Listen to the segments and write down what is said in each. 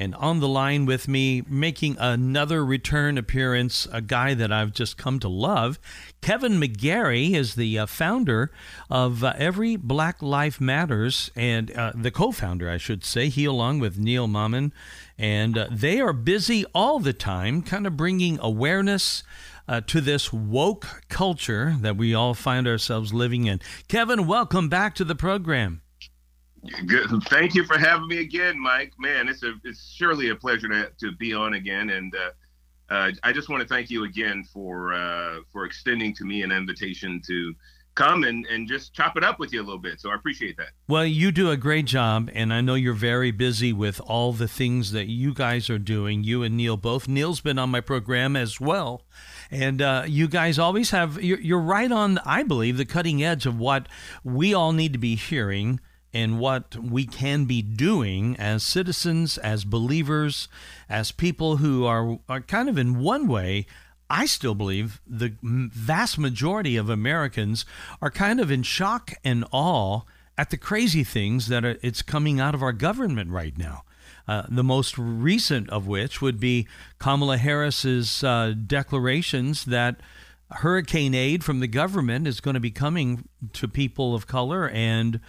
And on the line with me, making another return appearance, a guy that I've just come to love. Kevin McGary is the uh, founder of uh, Every Black Life Matters, and uh, the co founder, I should say. He, along with Neil Mammen, and uh, they are busy all the time, kind of bringing awareness. Uh, to this woke culture that we all find ourselves living in. Kevin, welcome back to the program. Good. Thank you for having me again, Mike. Man, it's a it's surely a pleasure to, to be on again, and uh, uh, I just want to thank you again for uh, for extending to me an invitation to come and, and just chop it up with you a little bit. So I appreciate that. Well, you do a great job, and I know you're very busy with all the things that you guys are doing. You and Neil both. Neil's been on my program as well, and uh, you guys always have. You're, you're right on, I believe, the cutting edge of what we all need to be hearing in what we can be doing as citizens, as believers, as people who are, are kind of in one way. I still believe the vast majority of Americans are kind of in shock and awe at the crazy things that are, it's coming out of our government right now. Uh, the most recent of which would be Kamala Harris's uh, declarations that hurricane aid from the government is going to be coming to people of color and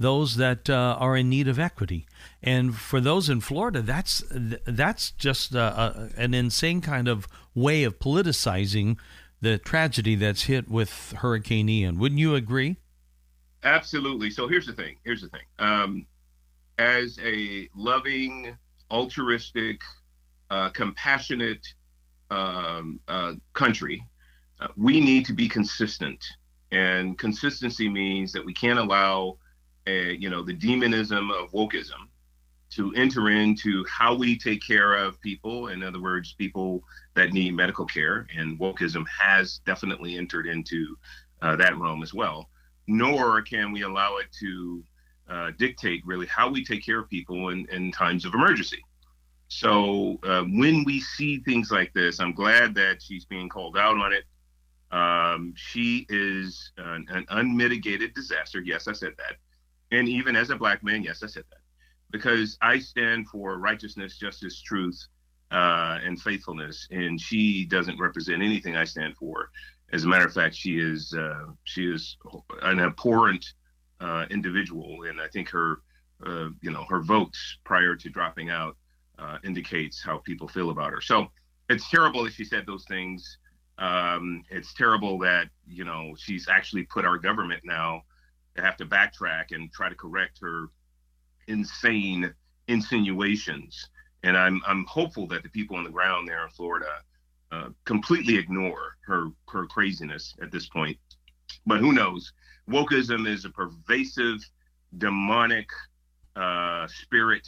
those that uh, are in need of equity. And for those in Florida, that's that's just uh, an insane kind of way of politicizing the tragedy that's hit with Hurricane Ian. Wouldn't you agree? Absolutely. So here's the thing. Here's the thing. Um, as a loving, altruistic, uh, compassionate um, uh, country, uh, we need to be consistent. And consistency means that we can't allow a, you know, the demonism of wokeism to enter into how we take care of people. In other words, people that need medical care, and wokeism has definitely entered into uh, that realm as well. Nor can we allow it to uh, dictate really how we take care of people in, in times of emergency. So uh, when we see things like this, I'm glad that she's being called out on it. Um, she is an, an unmitigated disaster. Yes, I said that and even as a black man, yes, I said that, because I stand for righteousness, justice, truth, uh, and faithfulness, and she doesn't represent anything I stand for. As a matter of fact, she is uh, she is an abhorrent uh, individual, and I think her uh, you know her votes prior to dropping out uh, indicates how people feel about her. So it's terrible that she said those things. Um, it's terrible that you know she's actually put our government now have to backtrack and try to correct her insane insinuations. And I'm I'm hopeful that the people on the ground there in Florida uh, completely ignore her her craziness at this point. But who knows? Wokeism is a pervasive, demonic uh, spirit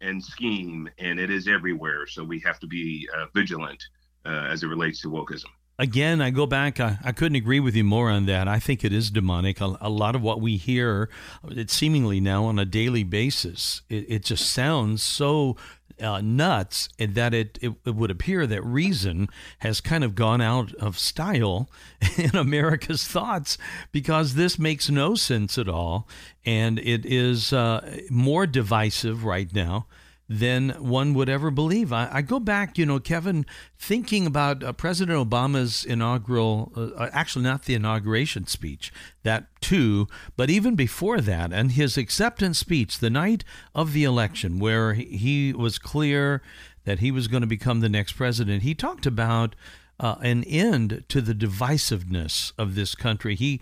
and scheme, and it is everywhere. So we have to be uh, vigilant uh, as it relates to wokeism again, I go back. I, I, couldn't agree with you more on that. I think it is demonic. A, a lot of what we hear, it seemingly now on a daily basis, it, it just sounds so uh, nuts that it, it, it would appear that reason has kind of gone out of style in America's thoughts because this makes no sense at all, and it is uh, more divisive right now than one would ever believe. I, I go back, you know, Kevin, thinking about uh, President Obama's inaugural, uh, uh, actually not the inauguration speech, that too, but even before that, and his acceptance speech the night of the election, where he was clear that he was going to become the next president, he talked about uh, an end to the divisiveness of this country. He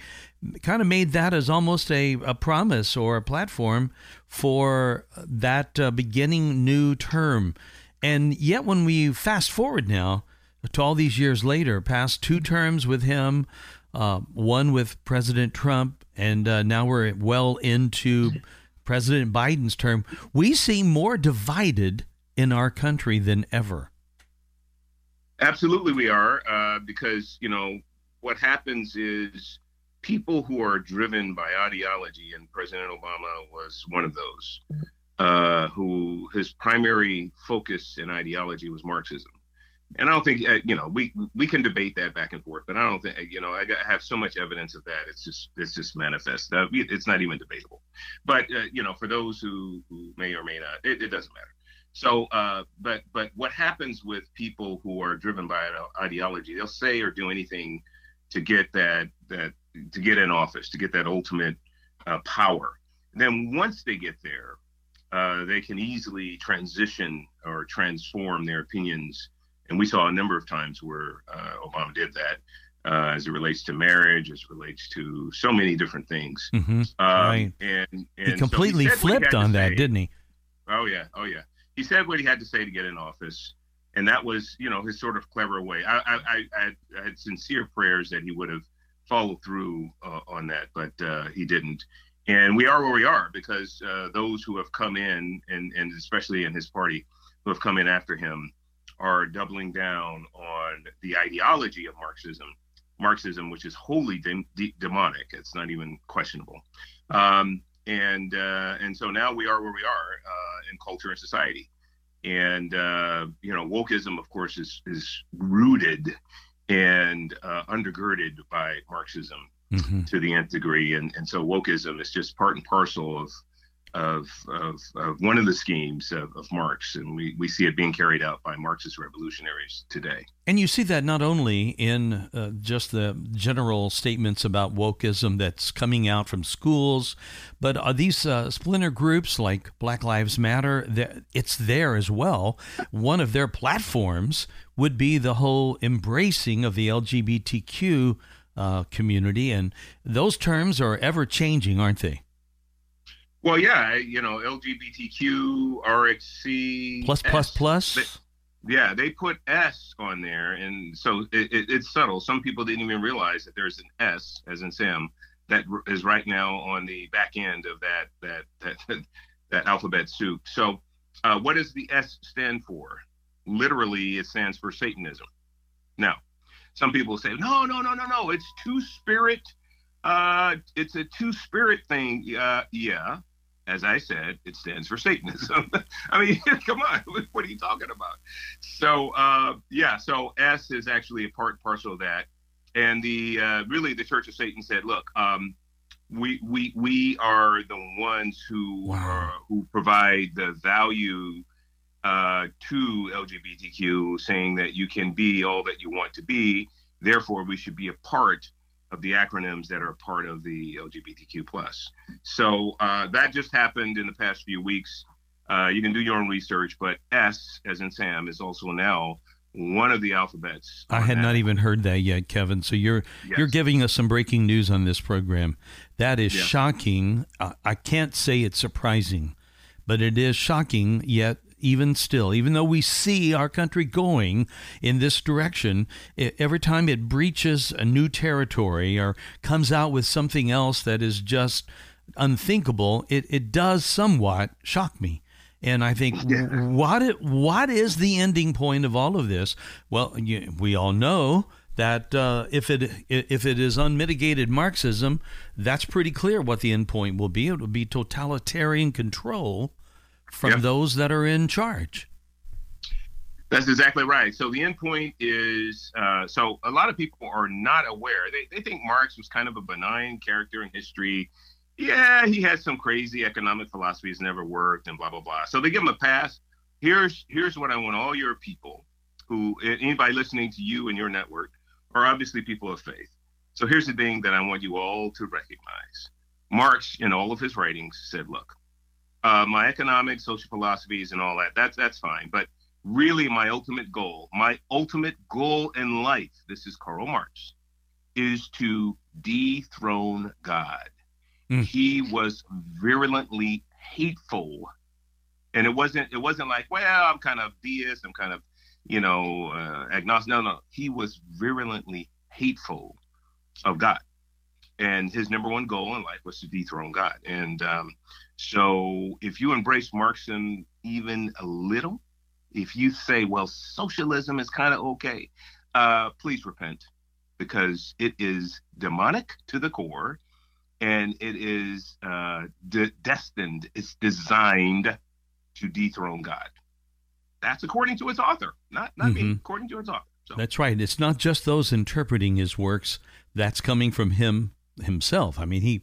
kind of made that as almost a, a promise or a platform for that uh, beginning new term. And yet, when we fast forward now to all these years later, past two terms with him, uh, one with President Trump, and uh, now we're well into President Biden's term, we seem more divided in our country than ever. Absolutely, we are, uh, because you know what happens is people who are driven by ideology, and President Obama was one of those, uh, who his primary focus and ideology was Marxism. And I don't think uh, you know we we can debate that back and forth, but I don't think you know I, have so much evidence of that. It's just it's just manifest. It's not even debatable. But uh, you know, for those who, who may or may not, it, it doesn't matter. So, uh, but but what happens with people who are driven by ideology? They'll say or do anything to get that that to get in office, to get that ultimate uh, power. then once they get there, uh, they can easily transition or transform their opinions. And we saw a number of times where uh, Obama did that. Uh, as it relates to marriage, as it relates to so many different things, mm-hmm. um, right? And, and he completely so he flipped on that, say. didn't he? Oh yeah, oh yeah he said what he had to say to get in office, and that was, you know, his sort of clever way. I, I, I, I had sincere prayers that he would have followed through uh, on that, but uh, he didn't. And we are where we are because uh, those who have come in, and, and especially in his party, who have come in after him, are doubling down on the ideology of Marxism, Marxism, which is wholly de- de- demonic. It's not even questionable. Um, and uh, and so now we are where we are uh, in culture and society and uh, you know wokeism of course is is rooted and uh, undergirded by marxism mm-hmm. to the nth degree and and so wokeism is just part and parcel of of, of, of one of the schemes of, of, Marx, and we, we see it being carried out by Marxist revolutionaries today. And you see that not only in uh, just the general statements about wokeism that's coming out from schools, but are these uh, splinter groups like Black Lives Matter, it's there as well. One of their platforms would be the whole embracing of the LGBTQ uh, community, and those terms are ever changing, aren't they? Well, yeah, you know, LGBTQ, RXC, plus, plus, plus. They, yeah, they put S on there, and so it, it, it's subtle. Some people didn't even realize that there's an S, as in Sam, that is right now on the back end of that that that that alphabet soup. So, uh, what does the S stand for? Literally, it stands for Satanism. Now, some people say, no, no, no, no, no, it's two spirit. Uh, it's a two spirit thing. Uh, yeah, as I said, it stands for Satanism. I mean, come on, what are you talking about? So, uh, yeah, so S is actually a part parcel of that. And the uh, really, the Church of Satan said, look, um, we we we are the ones who wow. who provide the value uh, to LGBTQ, saying that you can be all that you want to be. Therefore, we should be a part of the acronyms that are part of the LGBTQ plus. So uh, that just happened in the past few weeks. Uh, you can do your own research, but S, as in Sam, is also now one of the alphabets. I had that. not even heard that yet, Kevin. So you're yes. you're giving us some breaking news on this program. That is yeah. shocking. I can't say it's surprising, but it is shocking. Yet even still, even though we see our country going in this direction, every time it breaches a new territory or comes out with something else that is just unthinkable, it, it does somewhat shock me. And I think yeah. what it, what is the ending point of all of this? Well, you, we all know that uh, if it if it is unmitigated Marxism, that's pretty clear what the end point will be. It will be totalitarian control from yep. those that are in charge. That's exactly right. So the end point is uh, so a lot of people are not aware. They, they think Marx was kind of a benign character in history. Yeah, he had some crazy economic philosophies, never worked, and blah blah blah. So they give him a pass. Here's here's what I want all your people, who anybody listening to you and your network, are obviously people of faith. So here's the thing that I want you all to recognize. Marx, in all of his writings, said, "Look, uh, my economics, social philosophies, and all that. That's that's fine. But really, my ultimate goal, my ultimate goal in life, this is Karl Marx, is to dethrone God. Mm. He was virulently hateful, and it wasn't it wasn't like, well, I'm kind of deist, I'm kind of you know uh, agnostic. No, no, he was virulently hateful of God, and his number one goal in life was to dethrone God. And um, so if you embrace Marxism even a little, if you say, well, socialism is kind of okay, uh, please repent because it is demonic to the core and it is uh, de- destined, it's designed to dethrone God. That's according to its author, not, not mm-hmm. me, according to its author. So. That's right. It's not just those interpreting his works, that's coming from him himself. I mean, he.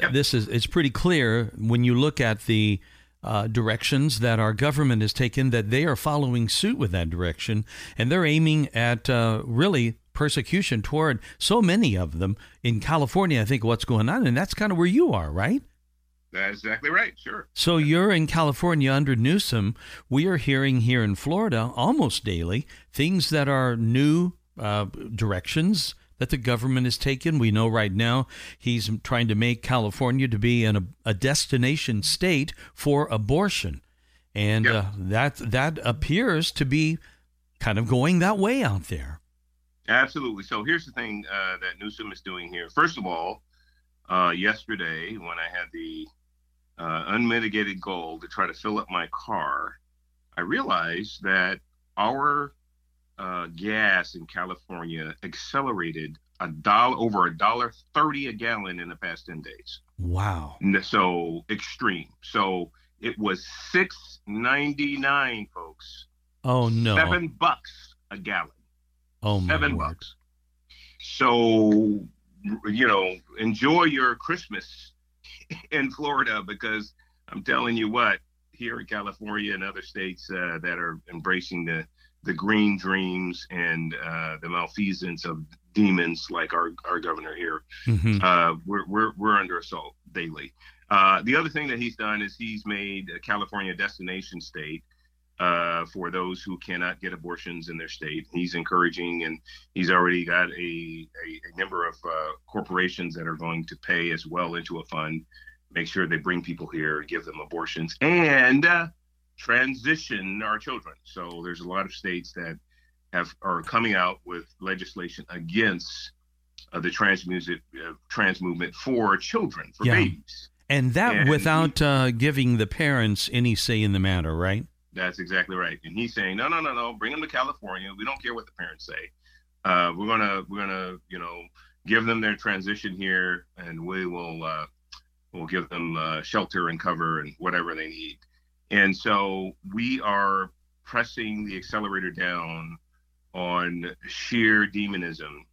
Yep. This is it's pretty clear when you look at the uh, directions that our government has taken that they are following suit with that direction, and they're aiming at uh, really persecution toward so many of them in California. I think what's going on, and that's kind of where you are, right? That's exactly right. Sure. So you're in California under Newsom. We are hearing here in Florida almost daily things that are new uh, directions that the government has taken. We know right now he's trying to make California to be an, a destination state for abortion, and yep. uh, that that appears to be kind of going that way out there. Absolutely. So here's the thing uh, that Newsom is doing here. First of all, uh, yesterday when I had the uh, unmitigated goal to try to fill up my car, I realized that our uh, gas in California accelerated a dollar over a dollar thirty a gallon in the past ten days. Wow! So extreme. So it was six ninety nine, folks. Oh no! Seven bucks a gallon. Oh my Seven word. bucks. So you know, enjoy your Christmas in Florida because I'm telling you what, here in California and other states uh, that are embracing the the green dreams and uh, the malfeasance of demons like our, our governor here, mm-hmm. uh, we're, we're, we're under assault daily. Uh, the other thing that he's done is he's made California a destination state uh, for those who cannot get abortions in their state. He's encouraging, and he's already got a, a, a number of uh, corporations that are going to pay as well into a fund, make sure they bring people here, give them abortions, and uh, transition our children. So there's a lot of states that have are coming out with legislation against uh, the trans music uh, trans movement for children for yeah. babies. And that and without he, uh, giving the parents any say in the matter, right? That's exactly right. And he's saying, no, no, no, no, bring them to California. We don't care what the parents say. Uh, we're gonna we're gonna you know give them their transition here, and we will uh, we'll give them uh, shelter and cover and whatever they need. And so we are pressing the accelerator down on sheer demonism.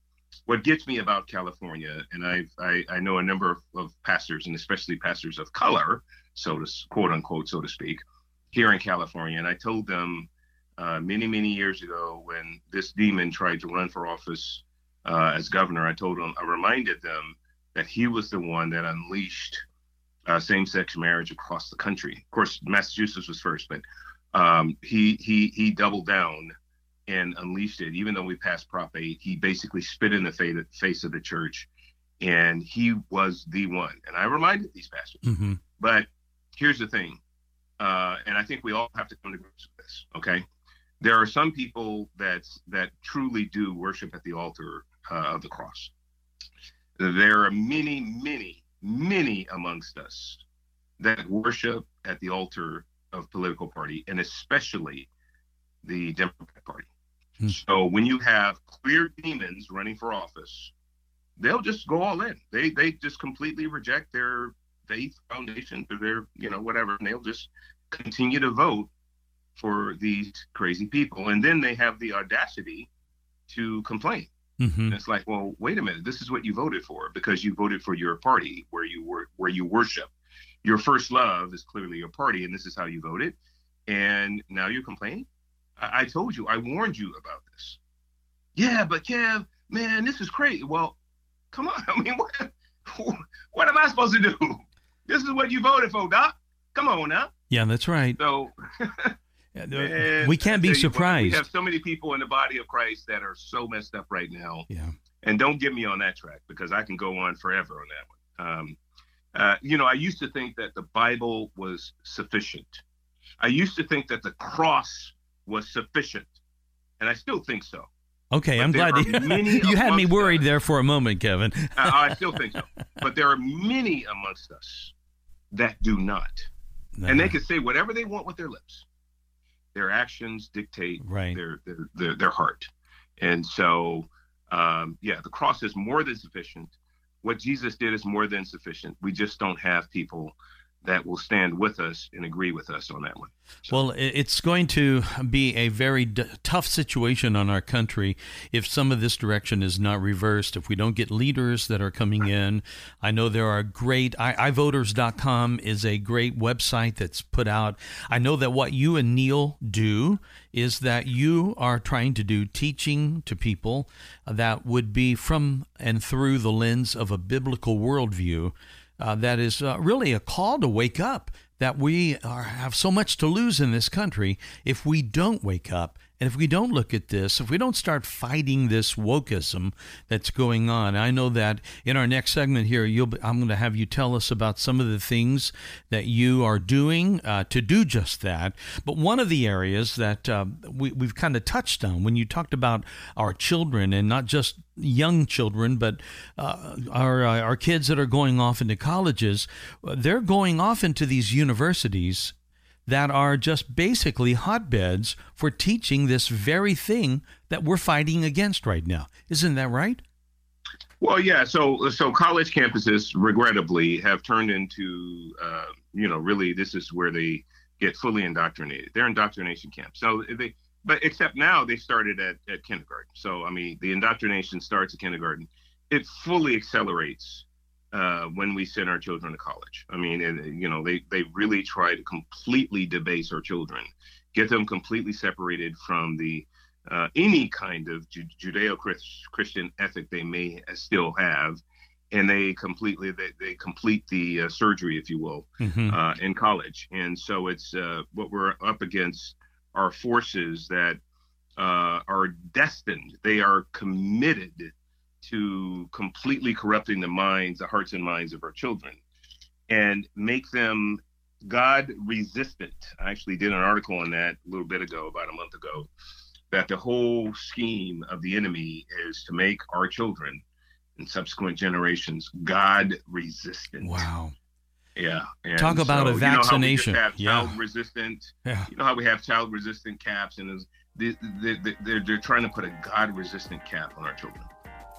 What gets me about California, and I've, I, I know a number of, of pastors, and especially pastors of color, so to quote unquote, so to speak, here in California. And I told them uh, many, many years ago when this demon tried to run for office uh, as governor, I told them, I reminded them that he was the one that unleashed uh, same-sex marriage across the country. Of course, Massachusetts was first, but um, he he he doubled down and unleashed it. Even though we passed Prop 8, he basically spit in the face of the church, and he was the one. And I reminded these pastors. Mm-hmm. But here's the thing, uh, and I think we all have to come to grips with this. Okay, there are some people that that truly do worship at the altar uh, of the cross. There are many, many many amongst us that worship at the altar of political party and especially the Democrat Party. Hmm. So when you have clear demons running for office, they'll just go all in. They they just completely reject their faith foundation or their you know whatever, and they'll just continue to vote for these crazy people. And then they have the audacity to complain. Mm-hmm. it's like, well, wait a minute. This is what you voted for because you voted for your party where you were where you worship. Your first love is clearly your party, and this is how you voted. And now you're complaining. I, I told you, I warned you about this. Yeah, but Kev, man, this is crazy. Well, come on. I mean, what what am I supposed to do? This is what you voted for, Doc. Come on now. Yeah, that's right. So And we can't be surprised. We have so many people in the body of Christ that are so messed up right now. Yeah. And don't get me on that track because I can go on forever on that one. Um, uh, you know, I used to think that the Bible was sufficient. I used to think that the cross was sufficient, and I still think so. Okay, but I'm glad you, you had me worried us, there for a moment, Kevin. I still think so, but there are many amongst us that do not, no. and they can say whatever they want with their lips their actions dictate right. their, their, their their heart, and so um, yeah, the cross is more than sufficient. What Jesus did is more than sufficient. We just don't have people that will stand with us and agree with us on that one. So. Well, it's going to be a very d- tough situation on our country if some of this direction is not reversed, if we don't get leaders that are coming in. I know there are great, I, iVoters.com is a great website that's put out. I know that what you and Neil do is that you are trying to do teaching to people that would be from and through the lens of a biblical worldview uh, that is uh, really a call to wake up that we are, have so much to lose in this country if we don't wake up and if we don't look at this, if we don't start fighting this wokeism that's going on, I know that in our next segment here, I'm going to have you tell us about some of the things that you are doing uh, to do just that. But one of the areas that uh, we, we've kind of touched on when you talked about our children and not just young children, but uh, our uh, our kids that are going off into colleges, they're going off into these universities that are just basically hotbeds for teaching this very thing that we're fighting against right now. Isn't that right? Well, yeah. So, so college campuses, regrettably, have turned into, uh, you know, really, this is where they get fully indoctrinated. They're indoctrination camps. So they, but except now they started at, at kindergarten. So I mean, the indoctrination starts at kindergarten. It fully accelerates uh, when we send our children to college. I mean, and, you know, they, they really try to completely debase our children, get them completely separated from the uh, any kind of Judeo-Christian ethic they may still have, and they completely they, they complete the uh, surgery, if you will, mm-hmm. Uh, in college. And so it's uh, what we're up against are forces that uh, are destined. They are committed to completely corrupting the minds, the hearts and minds of our children, and make them God resistant. I actually did an article on that a little bit ago, about a month ago, that the whole scheme of the enemy is to make our children and subsequent generations God resistant. Wow. Yeah. And Talk about so, a vaccination. You know have child yeah. resistant. Yeah. You know how we have child resistant caps, and they, they, they, they're, they're trying to put a God resistant cap on our children.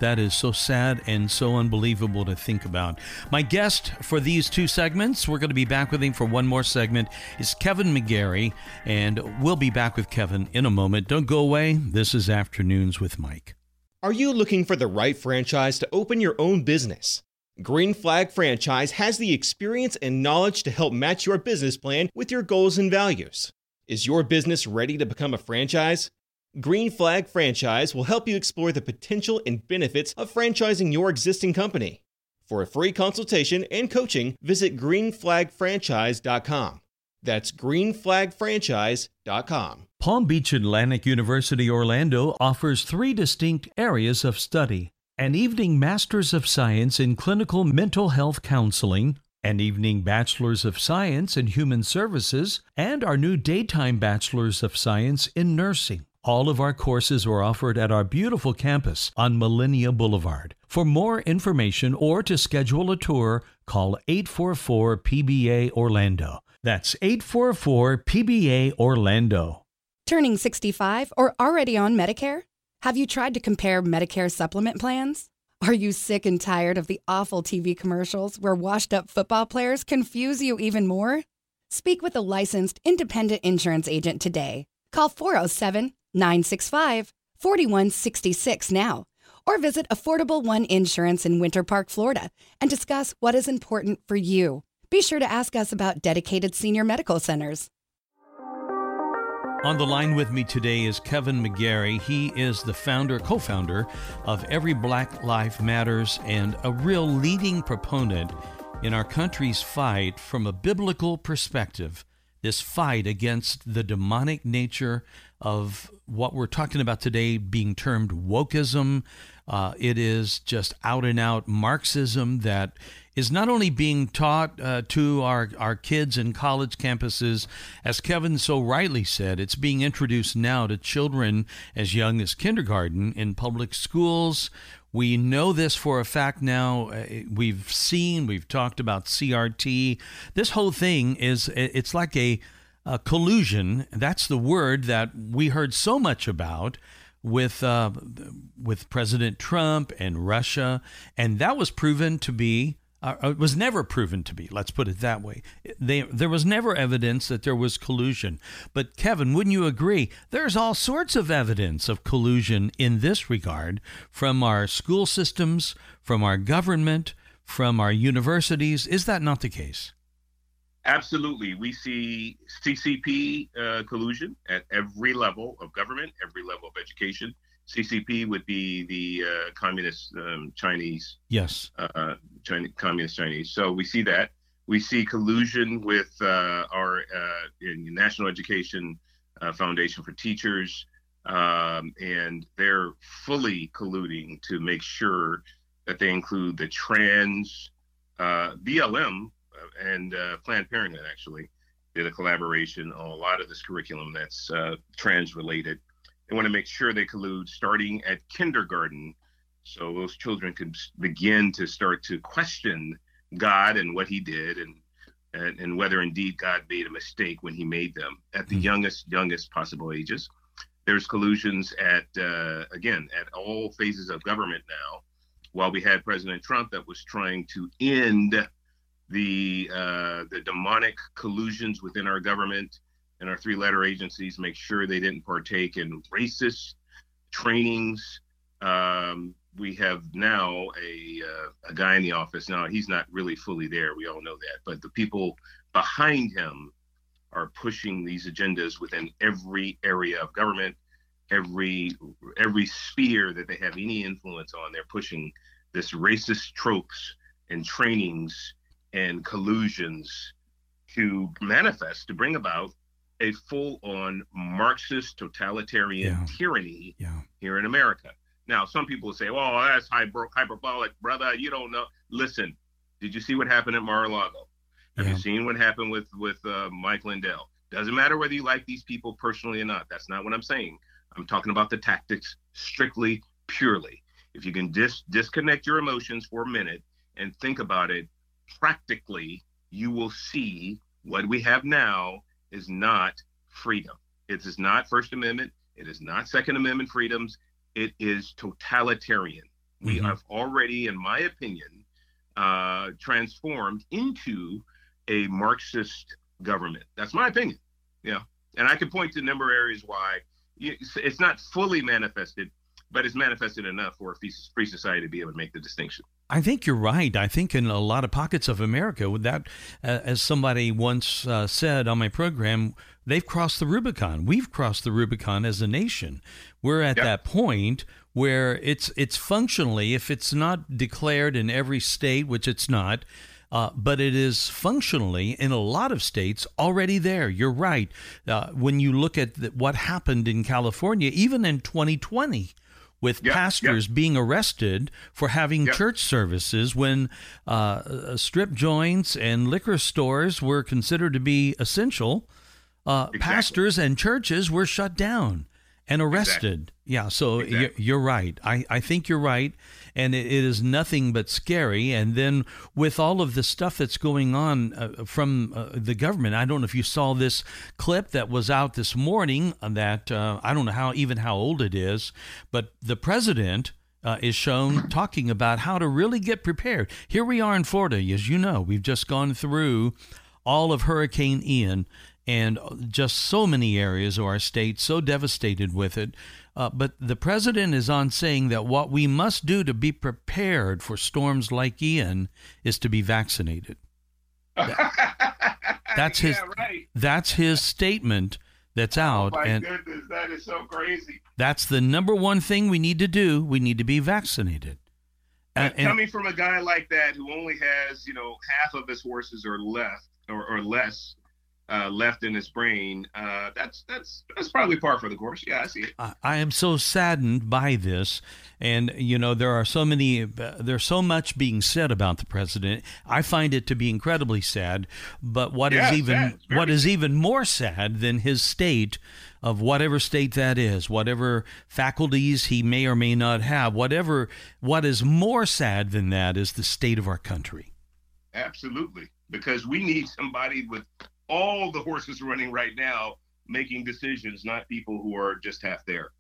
That is so sad and so unbelievable to think about. My guest for these two segments, we're going to be back with him for one more segment, is Kevin McGary, and we'll be back with Kevin in a moment. Don't go away. This is Afternoons with Mike. Are you looking for the right franchise to open your own business? Green Flag Franchise has the experience and knowledge to help match your business plan with your goals and values. Is your business ready to become a franchise? Green Flag Franchise will help you explore the potential and benefits of franchising your existing company. For a free consultation and coaching, visit greenflagfranchise.com. That's greenflagfranchise.com. Palm Beach Atlantic University Orlando offers three distinct areas of study an evening Master's of Science in Clinical Mental Health Counseling, an evening Bachelor's of Science in Human Services, and our new daytime Bachelor's of Science in Nursing. All of our courses are offered at our beautiful campus on Millenia Boulevard. For more information or to schedule a tour, call 844 PBA Orlando. That's 844 PBA Orlando. Turning 65 or already on Medicare? Have you tried to compare Medicare supplement plans? Are you sick and tired of the awful TV commercials where washed up football players confuse you even more? Speak with a licensed independent insurance agent today. Call 407 965 4166 now or visit Affordable One Insurance in Winter Park, Florida and discuss what is important for you. Be sure to ask us about dedicated senior medical centers. On the line with me today is Kevin McGary. He is the founder, co founder of Every Black Life Matters and a real leading proponent in our country's fight from a biblical perspective. This fight against the demonic nature of what we're talking about today being termed wokeism. Uh, it is just out and out Marxism that is not only being taught uh, to our, our kids in college campuses, as Kevin so rightly said, it's being introduced now to children as young as kindergarten in public schools. We know this for a fact now. Uh, we've seen, we've talked about CRT. This whole thing is, it's like a uh, collusion. That's the word that we heard so much about with uh, with President Trump and Russia, and that was proven to be uh, it was never proven to be. Let's put it that way. They, there was never evidence that there was collusion. But Kevin, wouldn't you agree? There's all sorts of evidence of collusion in this regard from our school systems, from our government, from our universities. Is that not the case? Absolutely. We see CCP uh, collusion at every level of government, every level of education. CCP would be the uh, communist um, Chinese. Yes. Uh, Chinese, communist Chinese. So we see that. We see collusion with uh, our uh, National Education uh, Foundation for Teachers, um, and they're fully colluding to make sure that they include the trans uh, BLM and Planned Parenthood. Actually, did a collaboration on a lot of this curriculum that's trans related they want to make sure they collude starting at kindergarten so those children can begin to start to question God and what he did and and, and whether indeed God made a mistake when he made them at the mm-hmm. youngest youngest possible ages. There's collusions at uh, again at all phases of government now. While we had President Trump that was trying to end the uh, the demonic collusions within our government and our three letter agencies make sure they didn't partake in racist trainings. Um, we have now a, uh, a guy in the office. Now, he's not really fully there. We all know that. But the people behind him are pushing these agendas within every area of government, every every sphere that they have any influence on. They're pushing this racist tropes and trainings and collusions to manifest, to bring about a full on Marxist totalitarian yeah. tyranny yeah. here in America. Now, some people say, well, that's hyper- hyperbolic, brother. You don't know. Listen, did you see what happened at Mar-a-Lago? Have yeah. you seen what happened with, with uh, Mike Lindell? Doesn't matter whether you like these people personally or not. That's not what I'm saying. I'm talking about the tactics strictly, purely. If you can dis- disconnect your emotions for a minute and think about it practically, you will see what we have now is not freedom. It is not First Amendment. It is not Second Amendment freedoms. It is totalitarian. Mm-hmm. We have already, in my opinion, uh, transformed into a Marxist government. That's my opinion. Yeah. And I can point to a number of areas why it's not fully manifested, but it's manifested enough for a free society to be able to make the distinction. I think you're right. I think in a lot of pockets of America, with that, uh, as somebody once uh, said on my program, they've crossed the Rubicon. We've crossed the Rubicon as a nation. We're at yep. that point where it's it's functionally, if it's not declared in every state, which it's not. Uh, but it is functionally in a lot of states already there. You're right. Uh, when you look at the, what happened in California, even in 2020, with yep, pastors yep. being arrested for having yep. church services when uh, strip joints and liquor stores were considered to be essential. Uh, exactly. Pastors and churches were shut down and arrested. Exactly. Yeah, so exactly. you're right. I, I think you're right. And it, it is nothing but scary. And then with all of the stuff that's going on uh, from uh, the government, I don't know if you saw this clip that was out this morning that uh, I don't know how even how old it is, but the president. Uh, is shown talking about how to really get prepared. Here we are in Florida, as you know, we've just gone through all of Hurricane Ian, and just so many areas of our state so devastated with it. Uh, but the president is on saying that what we must do to be prepared for storms like Ian is to be vaccinated. that's his. Yeah, right. That's his statement. That's out. Oh my and goodness, that is so crazy. That's the number one thing we need to do. We need to be vaccinated. And, and, coming from a guy like that who only has, you know, half of his horses or left or, or less uh, left in his brain. Uh, that's that's that's probably par for the course. Yeah, I see it. I am so saddened by this, and you know there are so many, uh, there's so much being said about the president. I find it to be incredibly sad. But what yeah, is even what is even more sad than his state of whatever state that is, whatever faculties he may or may not have, whatever. What is more sad than that is the state of our country. Absolutely, because we need somebody with all the horses running right now making decisions, not people who are just half there.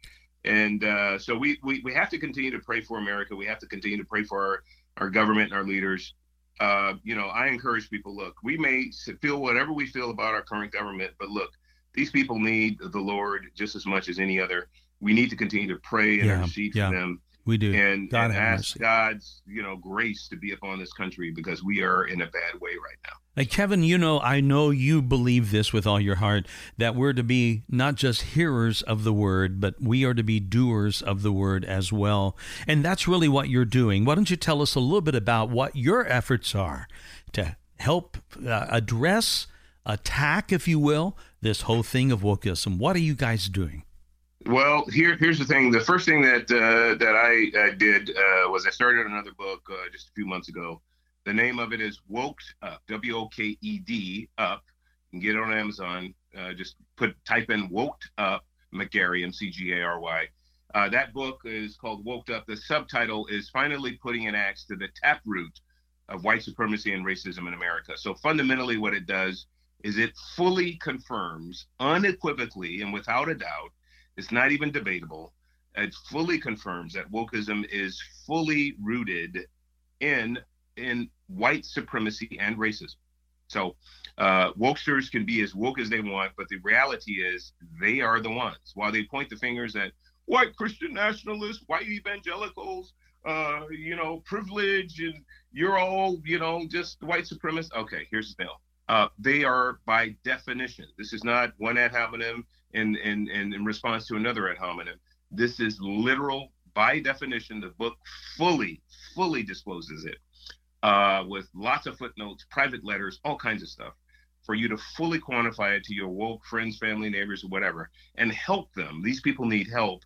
And uh, so we, we we have to continue to pray for America. We have to continue to pray for our, our government and our leaders. Uh, you know, I encourage people. Look, we may feel whatever we feel about our current government, but look, these people need the Lord just as much as any other. We need to continue to pray and yeah, intercede yeah. for them. We do. And, God and ask mercy. God's, you know, grace to be upon this country because we are in a bad way right now. Like Kevin, you know, I know you believe this with all your heart that we're to be not just hearers of the word, but we are to be doers of the word as well. And that's really what you're doing. Why don't you tell us a little bit about what your efforts are to help uh, address, attack, if you will, this whole thing of wokeism? What are you guys doing? Well, here here's the thing. The first thing that uh, that I, did uh, was I started another book uh, just a few months ago. The name of it is Woked Up, W O K E D Up. You can get it on Amazon. Uh, just put type in Woked Up McGary M C G A R Y. Uh, that book is called Woked Up. The subtitle is finally putting an axe to the taproot of white supremacy and racism in America. So fundamentally, what it does is it fully confirms unequivocally and without a doubt it's not even debatable. It fully confirms that wokeism is fully rooted in in white supremacy and racism. So uh, wokesters can be as woke as they want, but the reality is they are the ones. While they point the fingers at white Christian nationalists, white evangelicals, uh, you know, privilege, and you're all, you know, just white supremacists. Okay, here's the deal. Uh, they are by definition. This is not one ad hominem in, in, in, in response to another ad hominem. This is literal, by definition, the book fully, fully discloses it uh, with lots of footnotes, private letters, all kinds of stuff for you to fully quantify it to your woke friends, family, neighbors, or whatever, and help them. These people need help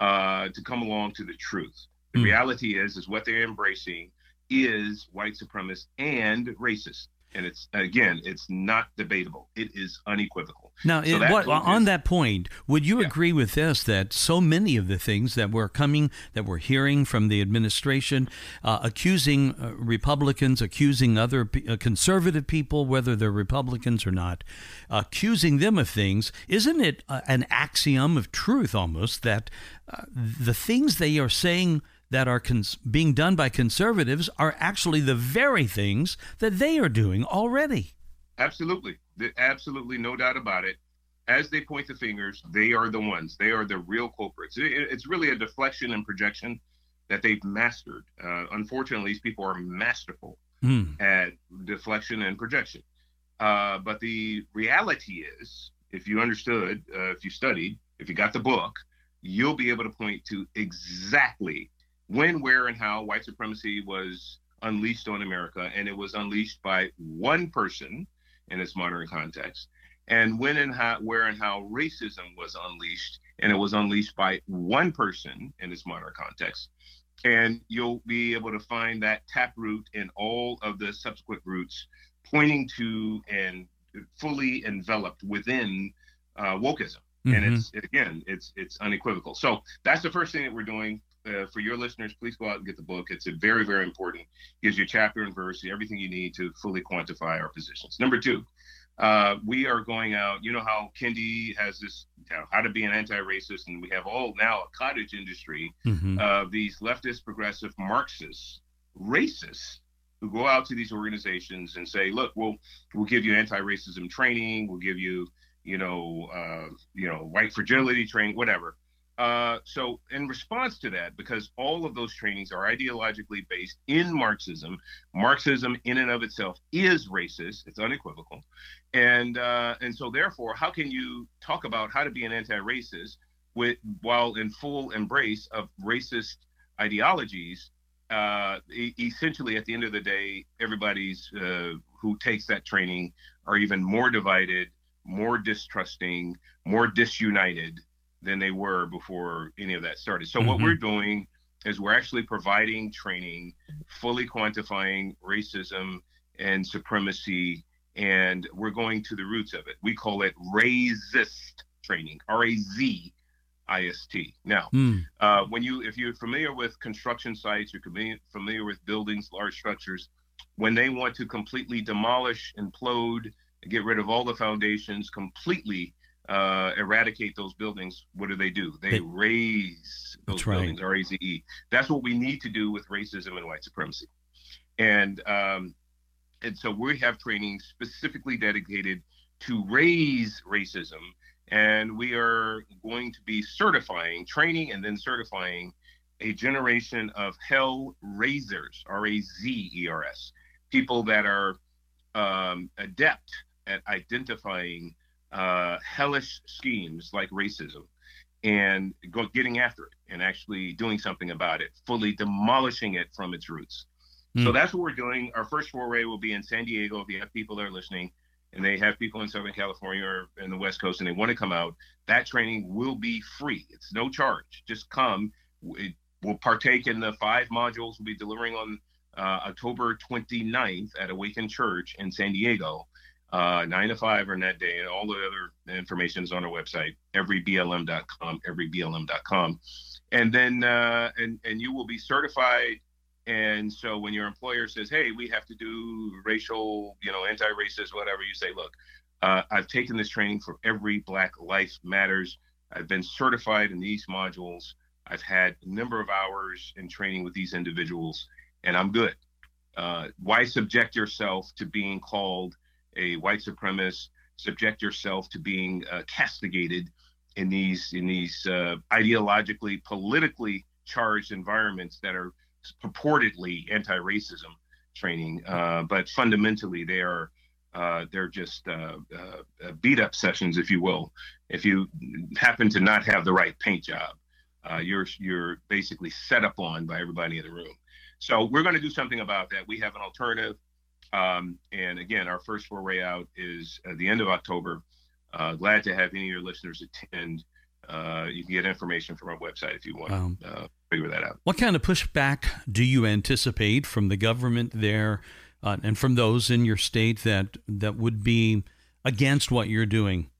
uh, to come along to the truth. The mm. reality is, is what they're embracing is white supremacist and racist and it's again it's not debatable it is unequivocal now so it, what, on is, that point would you yeah. agree with this that so many of the things that were coming that we're hearing from the administration uh, accusing uh, republicans accusing other uh, conservative people whether they're republicans or not accusing them of things isn't it uh, an axiom of truth almost that uh, the things they are saying that are cons- being done by conservatives are actually the very things that they are doing already. Absolutely. Absolutely, no doubt about it. As they point the fingers, they are the ones. They are the real culprits. It's really a deflection and projection that they've mastered. Uh, unfortunately, these people are masterful mm. at deflection and projection. Uh, but the reality is, if you understood, uh, if you studied, if you got the book, you'll be able to point to exactly when, where, and how white supremacy was unleashed on America, and it was unleashed by one person in its modern context, and when and how, where, and how racism was unleashed, and it was unleashed by one person in its modern context. And you'll be able to find that taproot in all of the subsequent roots, pointing to and fully enveloped within uh, wokeism. Mm-hmm. And it's again, it's it's unequivocal. So that's the first thing that we're doing uh, for your listeners, please go out and get the book. It's a very, very important. Gives you chapter and verse, everything you need to fully quantify our positions. Number two, uh, we are going out. You know how Kendi has this you know, how to be an anti-racist, and we have all now a cottage industry mm-hmm. of these leftist, progressive, Marxists, racists who go out to these organizations and say, "Look, we'll we'll give you anti-racism training. We'll give you, you know, uh, you know, white fragility training, whatever." Uh, so, in response to that, because all of those trainings are ideologically based in Marxism, Marxism in and of itself is racist; it's unequivocal, and uh, and so therefore, how can you talk about how to be an anti-racist with while in full embrace of racist ideologies? Uh, e- essentially, at the end of the day, everybody's uh, who takes that training are even more divided, more distrusting, more disunited than they were before any of that started. So mm-hmm. what we're doing is we're actually providing training, fully quantifying racism and supremacy, and we're going to the roots of it. We call it RAZIST training, R A Z I S T. Now, mm. uh, when you if you're familiar with construction sites, you're familiar with buildings, large structures, when they want to completely demolish, implode, get rid of all the foundations, completely uh, eradicate those buildings, what do they do? They, they raze those buildings. R-A-Z-E. That's what we need to do with racism and white supremacy. And um, and so we have training specifically dedicated to raise racism, and we are going to be certifying, training, and then certifying a generation of hell raisers, R-A-Z-E-R-S, people that are um, adept at identifying uh, hellish schemes like racism and go, getting after it and actually doing something about it, fully demolishing it from its roots. Mm. So hmm. that's what we're doing. Our first foray will be in San Diego. If you have people that are listening and they have people in Southern California or in the West Coast and they want to come out, that training will be free. It's no charge. Just come. It, we'll partake in the five modules we'll be delivering on uh, October 29th at Awaken Church in San Diego uh, nine to five on that day, and all the other information is on our website, everyblm.com, everyblm.com, and then uh, and and you will be certified. And so when your employer says, "Hey, we have to do racial, you know, anti-racist, whatever," you say, "Look, uh, I've taken this training for every Black Life Matters. I've been certified in these modules. I've had a number of hours in training with these individuals, and I'm good." Uh, why subject yourself to being called a white supremacist, subject yourself to being uh, castigated in these in these uh, ideologically, politically charged environments that are purportedly anti-racism training, uh, but fundamentally they are uh, they're just uh, uh, beat up sessions, if you will. If you happen to not have the right paint job, you're you're basically set up on by everybody in the room. So we're going to do something about that. We have an alternative um, and again, our first foray out is at the end of October. Uh, glad to have any of your listeners attend. Uh, you can get information from our website if you want um, to uh, figure that out. What kind of pushback do you anticipate from the government there uh, and from those in your state that that would be against what you're doing?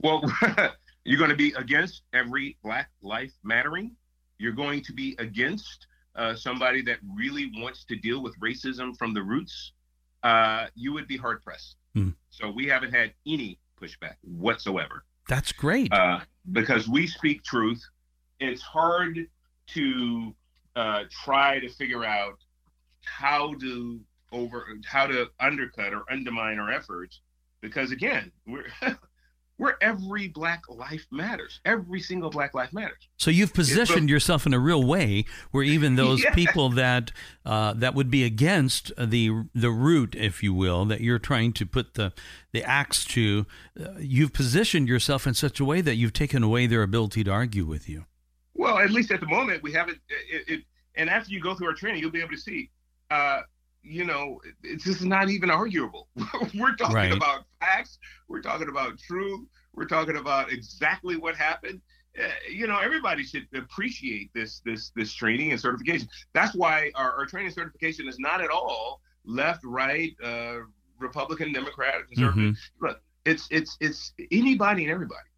Well, you're going to be against every Black Life Mattering. You're going to be against uh, somebody that really wants to deal with racism from the roots, uh, you would be hard pressed. Mm. So we haven't had any pushback whatsoever. That's great. Uh, because we speak truth. It's hard to uh, try to figure out how to over how to undercut or undermine our efforts because again we're where every black life matters. Every single black life matters. So you've positioned yourself in a real way where even those yeah. people that uh, that would be against the the root, if you will, that you're trying to put the the axe to, uh, you've positioned yourself in such a way that you've taken away their ability to argue with you. Well, at least at the moment, we haven't. It, it, and after you go through our training, you'll be able to see. Uh, you know, it's just not even arguable. we're talking right. about facts. We're talking about truth. We're talking about exactly what happened. Uh, you know, everybody should appreciate this this this training and certification. That's why our, our training certification is not at all left, right, uh, Republican, Democrat, conservative. Mm-hmm. Look, it's it's it's anybody and everybody.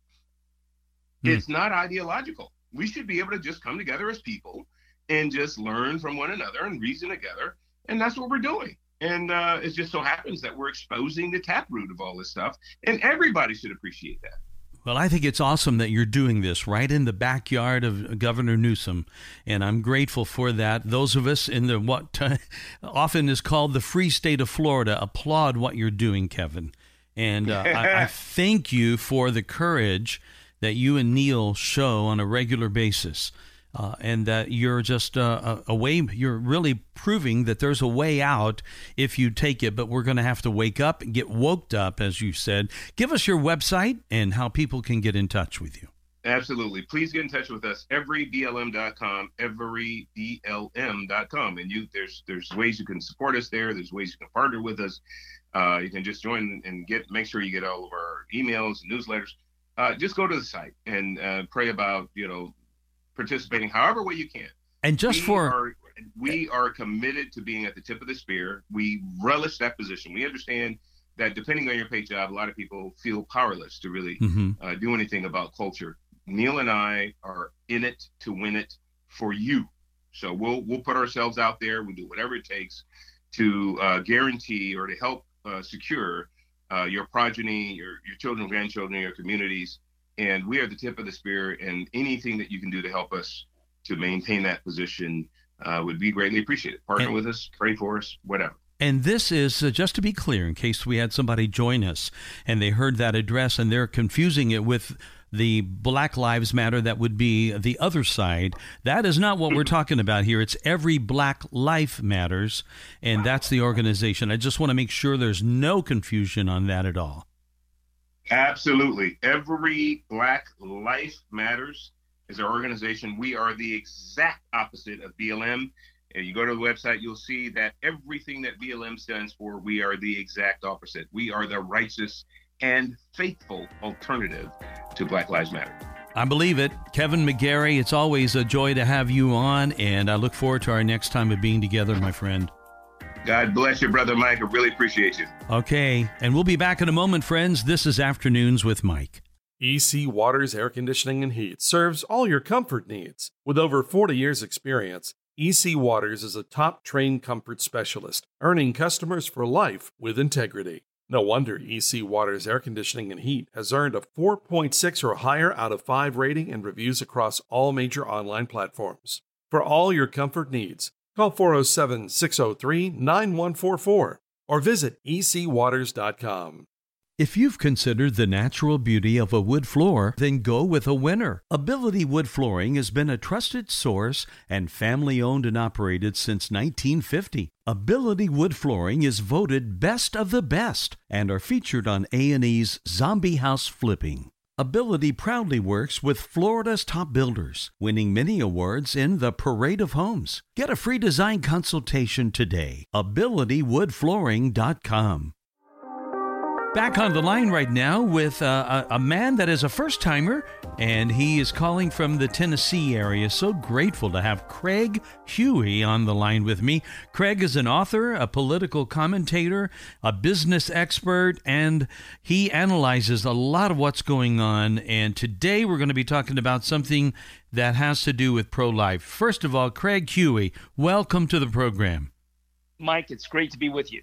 Mm. It's not ideological. We should be able to just come together as people and just learn from one another and reason together and that's what we're doing. And uh, it just so happens that we're exposing the taproot of all this stuff, and everybody should appreciate that. Well, I think it's awesome that you're doing this right in the backyard of Governor Newsom, and I'm grateful for that. Those of us in the what often is called the free state of Florida applaud what you're doing, Kevin. And uh, I, I thank you for the courage that you and Neil show on a regular basis uh, and that you're just uh, a, way, you're really proving that there's a way out if you take it, but we're going to have to wake up and get woked up, as you said. Give us your website and how people can get in touch with you. Absolutely. Please get in touch with us. Everyblm.com, everyblm.com. And you there's there's ways you can support us there. There's ways you can partner with us. Uh, you can just join and get make sure you get all of our emails newsletters. Uh, just go to the site and uh, pray about you know participating however way you can. And just we for are, we are committed to being at the tip of the spear. We relish that position. We understand that depending on your pay job, a lot of people feel powerless to really mm-hmm. uh, do anything about culture. Neil and I are in it to win it for you. So we'll we'll put ourselves out there. We'll do whatever it takes to uh, guarantee or to help uh, secure uh, your progeny, your your children, grandchildren, your communities, and we are the tip of the spear. And anything that you can do to help us to maintain that position uh, would be greatly appreciated. Partner and, with us, pray for us, whatever. And this is, uh, just to be clear, in case we had somebody join us and they heard that address and they're confusing it with the Black Lives Matter that would be the other side. That is not what we're talking about here. It's every Black Life Matters, and that's the organization. I just want to make sure there's no confusion on that at all. Absolutely. Every Black Life Matters is our organization. We are the exact opposite of BLM. And you go to the website, you'll see that everything that BLM stands for, we are the exact opposite. We are the righteous and faithful alternative to Black Lives Matter. I believe it. Kevin McGary, it's always a joy to have you on, and I look forward to our next time of being together, my friend. God bless you, Brother Mike. I really appreciate you. Okay, and we'll be back in a moment, friends. This is Afternoons with Mike. EC Waters Air Conditioning and Heat serves all your comfort needs. With over 40 years' experience, EC Waters is a top trained comfort specialist, earning customers for life with integrity. No wonder EC Waters Air Conditioning and Heat has earned a 4.6 or higher out of 5 rating and reviews across all major online platforms. For all your comfort needs, call 407 603 9144 or visit ecwaters.com. If you've considered the natural beauty of a wood floor, then go with a winner. Ability Wood Flooring has been a trusted source and family owned and operated since 1950. Ability Wood Flooring is voted best of the best and are featured on A&E's Zombie House Flipping. Ability proudly works with Florida's top builders, winning many awards in the Parade of Homes. Get a free design consultation today. AbilityWoodFlooring.com. Back on the line right now with uh, a, a, man that is a first timer, and he is calling from the Tennessee area. So grateful to have Craig Huey on the line with me. Craig is an author, a political commentator, a business expert, and he analyzes a lot of what's going on. And today we're going to be talking about something that has to do with pro life. First of all, Craig Huey, welcome to the program. Mike, it's great to be with you.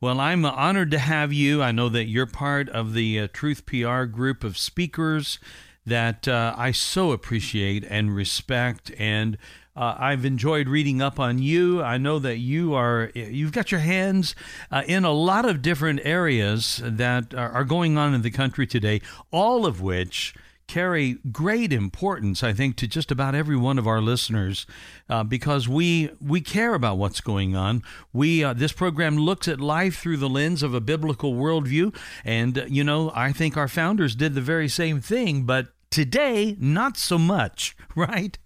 Well, I'm honored to have you. I know that you're part of the uh, Truth PR group of speakers that uh, I so appreciate and respect. And uh, I've enjoyed reading up on you. I know that you are you've got your hands uh, in a lot of different areas that are going on in the country today, all of which carry great importance, I think, to just about every one of our listeners, uh, because we we care about what's going on. We uh, this program looks at life through the lens of a biblical worldview, and uh, you know, I think our founders did the very same thing, but today, not so much, right?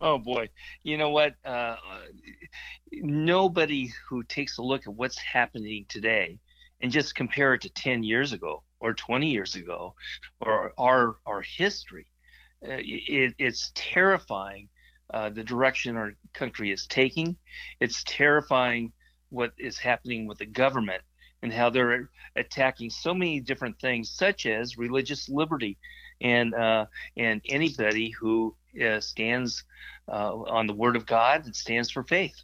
Oh boy, you know what? Uh, nobody who takes a look at what's happening today and just compare it to 10 years ago or 20 years ago or our our history uh, it, it's terrifying uh, the direction our country is taking. It's terrifying what is happening with the government and how they're attacking so many different things such as religious liberty. And uh, and anybody who uh, stands uh, on the word of God and stands for faith.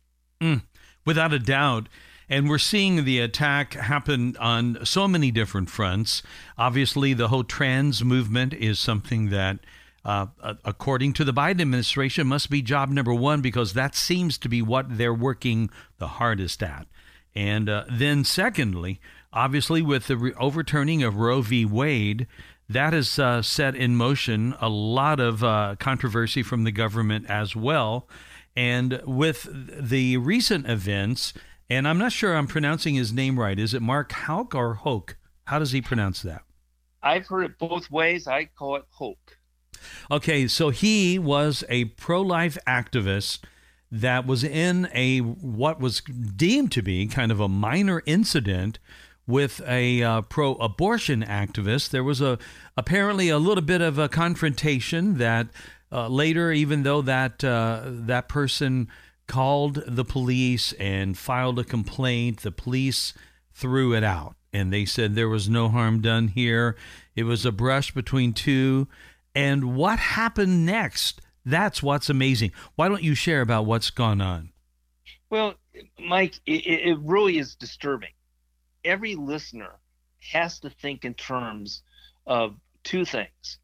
Mm, without a doubt and we're seeing the attack happen on so many different fronts. Obviously, the whole trans movement is something that, uh, according to the Biden administration, must be job number one because that seems to be what they're working the hardest at. And uh, then, secondly, obviously, with the re- overturning of Roe v. Wade, that has uh, set in motion a lot of uh, controversy from the government as well. And with the recent events, and I'm not sure I'm pronouncing his name right. Is it Mark Houck or Hoke? How does he pronounce that? I've heard it both ways. I call it Hoke. Okay, so he was a pro life activist that was in a what was deemed to be kind of a minor incident with a uh, pro abortion activist. There was a apparently a little bit of a confrontation that uh, later, even though that uh, that person called the police and filed a complaint. The police threw it out and they said there was no harm done here. It was a brush between two. And what happened next? That's what's amazing. Why don't you share about what's gone on? Well, Mike, it, it really is disturbing. Every listener has to think in terms of two things.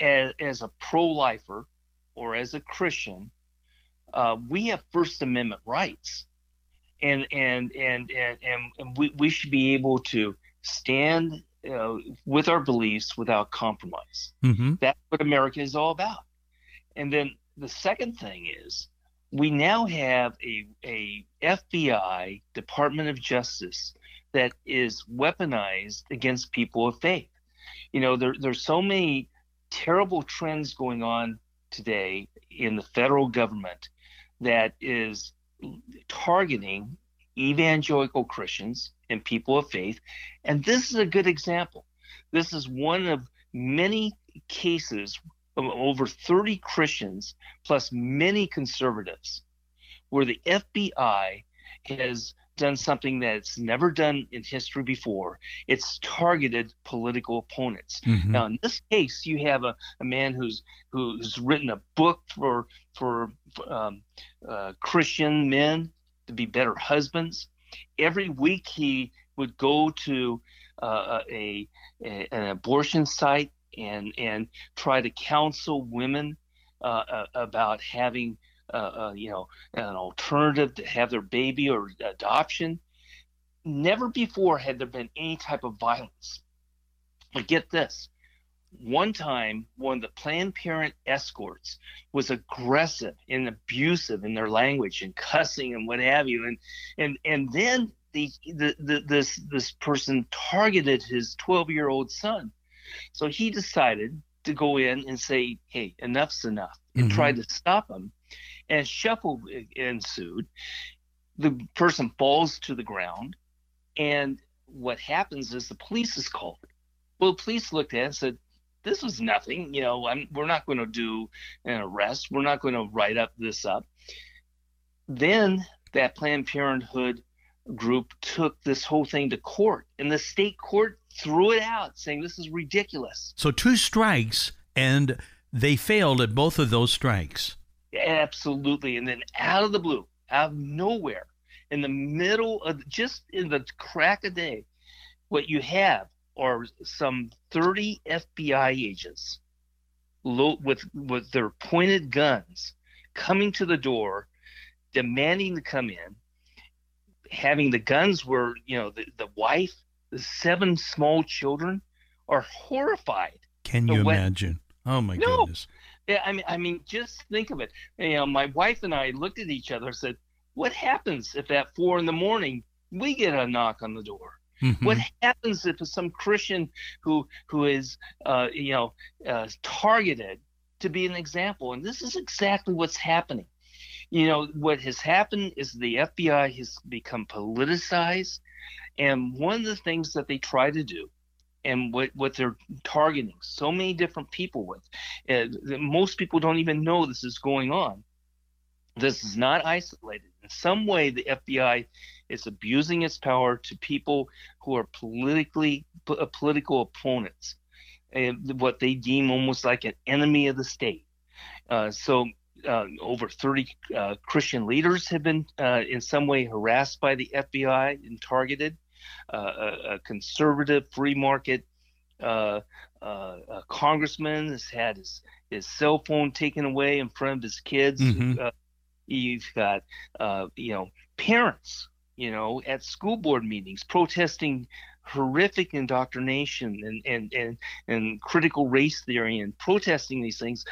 As, as a pro-lifer or as a Christian, uh, we have First Amendment rights, and and and and and, we, we should be able to stand uh, with our beliefs without compromise. Mm-hmm. That's what America is all about. And then the second thing is we now have a, a FBI Department of Justice that is weaponized against people of faith. You know, there, there's so many terrible trends going on today in the federal government that is targeting evangelical Christians and people of faith. And this is a good example. This is one of many cases of over 30 Christians plus many conservatives where the FBI has done something that's never done in history before. It's targeted political opponents. Mm-hmm. Now, in this case, you have a, a man who's who's written a book for for um, uh, Christian men to be better husbands. Every week, he would go to uh, a, a, an abortion site and and try to counsel women uh, uh about having uh, uh, you know, an alternative to have their baby or adoption. Never before had there been any type of violence. But get this one time one of the planned parent escorts was aggressive and abusive in their language and cussing and what have you and and and then the, the, the this this person targeted his 12 year old son so he decided to go in and say hey enough's enough and mm-hmm. tried to stop him and shuffle ensued. The person falls to the ground, and what happens is the police is called. Well, the police looked at it and said, "This was nothing. You know, I'm, we're not going to do an arrest. We're not going to write up this up." Then that Planned Parenthood group took this whole thing to court, and the state court threw it out, saying this is ridiculous. So two strikes, and they failed at both of those strikes. Absolutely. And then out of the blue, out of nowhere, in the middle of just in the crack of day, what you have are some 30 FBI agents with with their pointed guns coming to the door, demanding to come in, having the guns where you know the, the wife, the seven small children are horrified. Can you imagine? Oh my no, goodness. Yeah, I mean, I mean, just think of it. You know, my wife and I looked at each other and said, "What happens if at four in the morning we get a knock on the door? Mm-hmm. What happens if it's some Christian who who is, uh, you know, uh, targeted to be an example?" And this is exactly what's happening. You know, what has happened is the FBI has become politicized, and one of the things that they try to do and what, what they're targeting so many different people with. Uh, most people don't even know this is going on. This is not isolated. In some way, the FBI is abusing its power to people who are politically uh, political opponents, and what they deem almost like an enemy of the state. Uh, so uh, over 30 uh, Christian leaders have been uh, in some way harassed by the FBI and targeted a, a, conservative free market uh, uh, congressman has had his, his cell phone taken away in front of his kids. Mm-hmm. Uh, you've got uh, you know parents you know at school board meetings protesting horrific indoctrination and and and, and critical race theory and protesting these things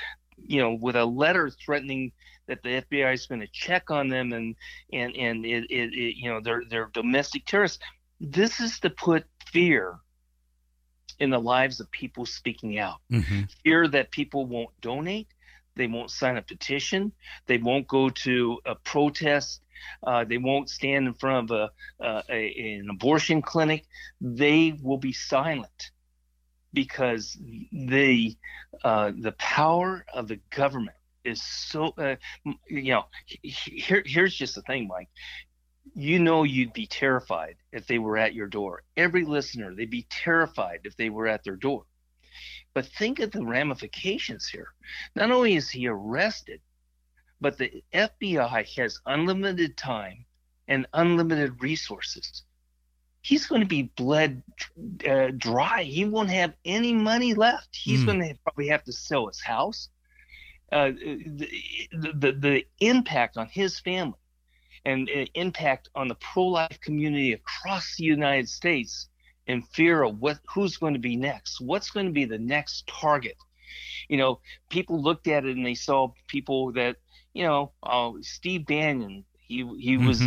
you know with a letter threatening that the FBI is going to check on them and and and it, it, it, you know they're they're domestic terrorists this is to put fear in the lives of people speaking out. Mm-hmm. Fear that people won't donate, they won't sign a petition, they won't go to a protest, uh, they won't stand in front of a, uh, a, an abortion clinic. They will be silent because the uh, the power of the government is so. Uh, you know, here, here's just the thing, Mike you know you'd be terrified if they were at your door. Every listener, they'd be terrified if they were at their door. But think of the ramifications here. Not only is he arrested, but the FBI has unlimited time and unlimited resources he's going to be bled uh, dry. He won't have any money left. He's mm. going to probably have to sell his house. Uh, the, the, the impact on his family and uh, impact on the pro-life community across the United States in fear of what who's going to be next, what's going to be the next target. You know, people looked at it and they saw people that you know, uh, Steve Bannon, he he mm-hmm. was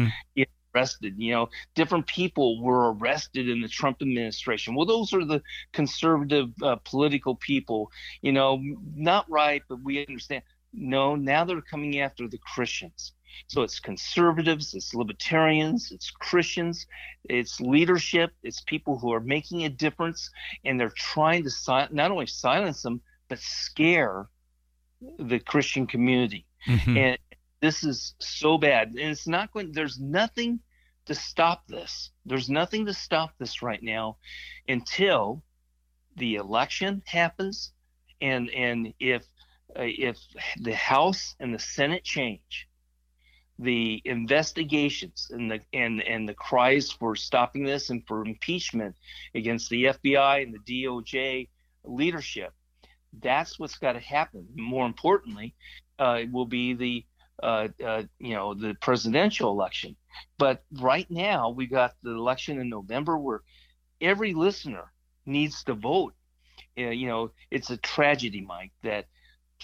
arrested. You know, different people were arrested in the Trump administration. Well, those are the conservative uh, political people. You know, not right, but we understand. No, now they're coming after the Christians. So it's conservatives, it's libertarians, it's Christians, it's leadership, it's people who are making a difference, and they're trying to si- not only silence them but scare the Christian community. Mm-hmm. And this is so bad, and it's not going. There's nothing to stop this. There's nothing to stop this right now until the election happens, and and if uh, if the House and the Senate change, the investigations and the and and the cries for stopping this and for impeachment against the FBI and the DOJ leadership, that's what's got to happen. More importantly, uh, will be the uh, uh, you know the presidential election. But right now we got the election in November where every listener needs to vote. Uh, you know, it's a tragedy, Mike, that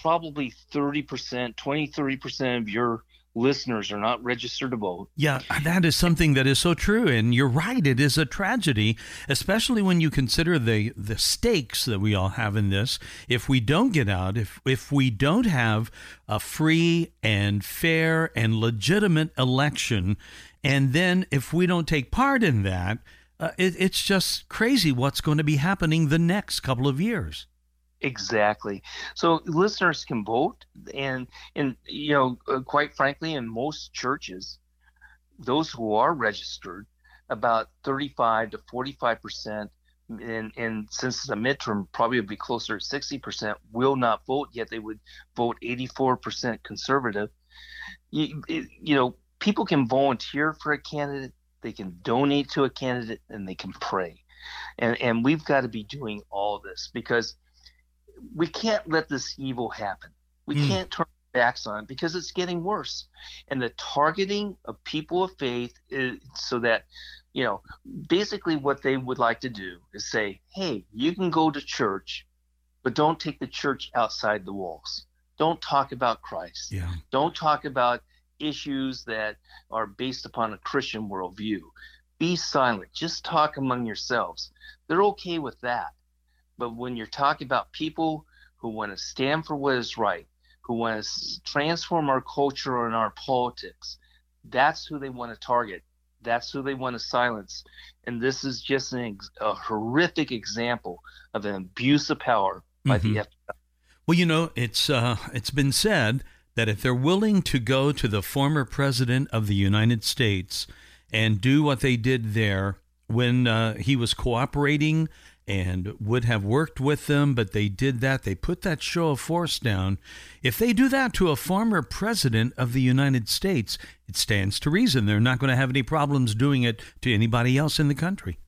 probably 30%, 20, 30% of your listeners are not registered to vote. Yeah, that is something that is so true. And you're right, it is a tragedy, especially when you consider the, the stakes that we all have in this. If we don't get out, if, if we don't have a free and fair and legitimate election, and then if we don't take part in that, uh, it, it's just crazy what's going to be happening the next couple of years. Exactly. So listeners can vote, and and you know, uh, quite frankly, in most churches, those who are registered, about 35 to 45 percent, and and since it's a midterm, probably would be closer to 60 percent will not vote. Yet they would vote 84 percent conservative. You, you know, people can volunteer for a candidate, they can donate to a candidate, and they can pray. And, and we've got to be doing all this because we can't let this evil happen. We mm. can't turn our backs on it because it's getting worse. And the targeting of people of faith is so that, you know, basically what they would like to do is say, hey, you can go to church, but don't take the church outside the walls. Don't talk about Christ. Yeah. Don't talk about issues that are based upon a Christian worldview. Be silent. Just talk among yourselves. They're okay with that. But when you're talking about people who want to stand for what is right, who want to transform our culture and our politics, that's who they want to target. That's who they want to silence. And this is just an, a horrific example of an abuse of power by mm-hmm. the FBI. Well, you know, it's uh, it's been said that if they're willing to go to the former president of the United States and do what they did there when uh, he was cooperating and would have worked with them, but they did that. They put that show of force down. If they do that to a former president of the United States, it stands to reason they're not going to have any problems doing it to anybody else in the country.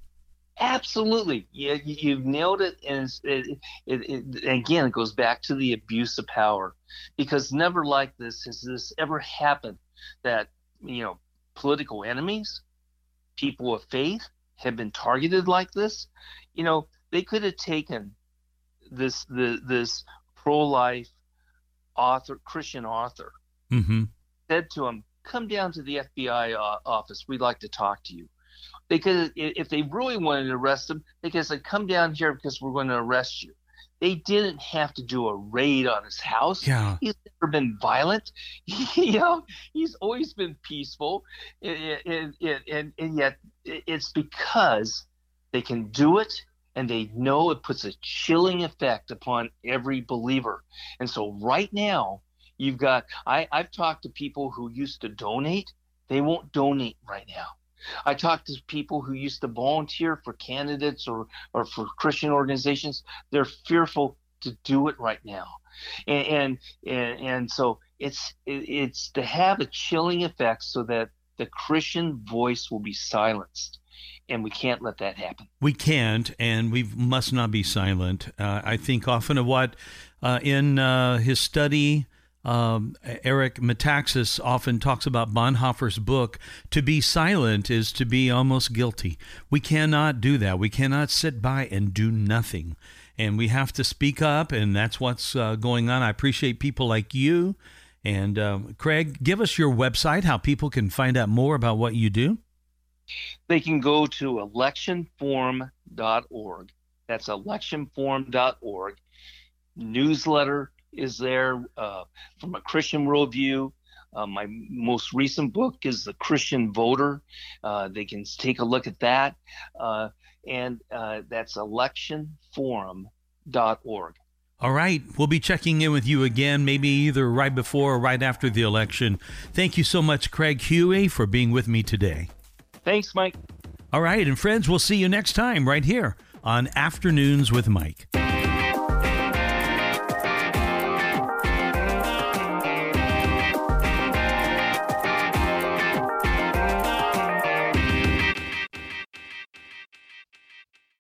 Absolutely, you, you've nailed it. And it, it, it, again, it goes back to the abuse of power, because never like this has this ever happened that you know political enemies, people of faith, have been targeted like this you know, they could have taken this the this pro-life author, Christian author, mm-hmm. said to him, "Come down to the FBI uh, office. We'd like to talk to you." They could, if they really wanted to arrest him, they could say, "Come down here because we're going to arrest you." They didn't have to do a raid on his house. Yeah. He's never been violent. you know, he's always been peaceful, and, and, and, and yet it's because they can do it and they know it puts a chilling effect upon every believer. And so right now, you've got I, I've talked to people who used to donate, they won't donate right now. I talked to people who used to volunteer for candidates or, or for Christian organizations. They're fearful to do it right now. And and and, and so it's it's to have a chilling effect so that the Christian voice will be silenced and we can't let that happen. We can't, and we must not be silent. Uh, I think often of what uh, in uh, his study. Um, Eric Metaxas often talks about Bonhoeffer's book. To be silent is to be almost guilty. We cannot do that. We cannot sit by and do nothing. And we have to speak up, and that's what's uh, going on. I appreciate people like you. And um, Craig, give us your website, how people can find out more about what you do. They can go to electionforum.org. That's electionforum.org. Newsletter is there uh, from a Christian worldview. Uh, my most recent book is The Christian Voter. Uh, they can take a look at that. Uh, and uh, that's electionforum.org. All right. We'll be checking in with you again, maybe either right before or right after the election. Thank you so much, Craig Huey, for being with me today. Thanks, Mike. All right. And friends, we'll see you next time right here on Afternoons with Mike.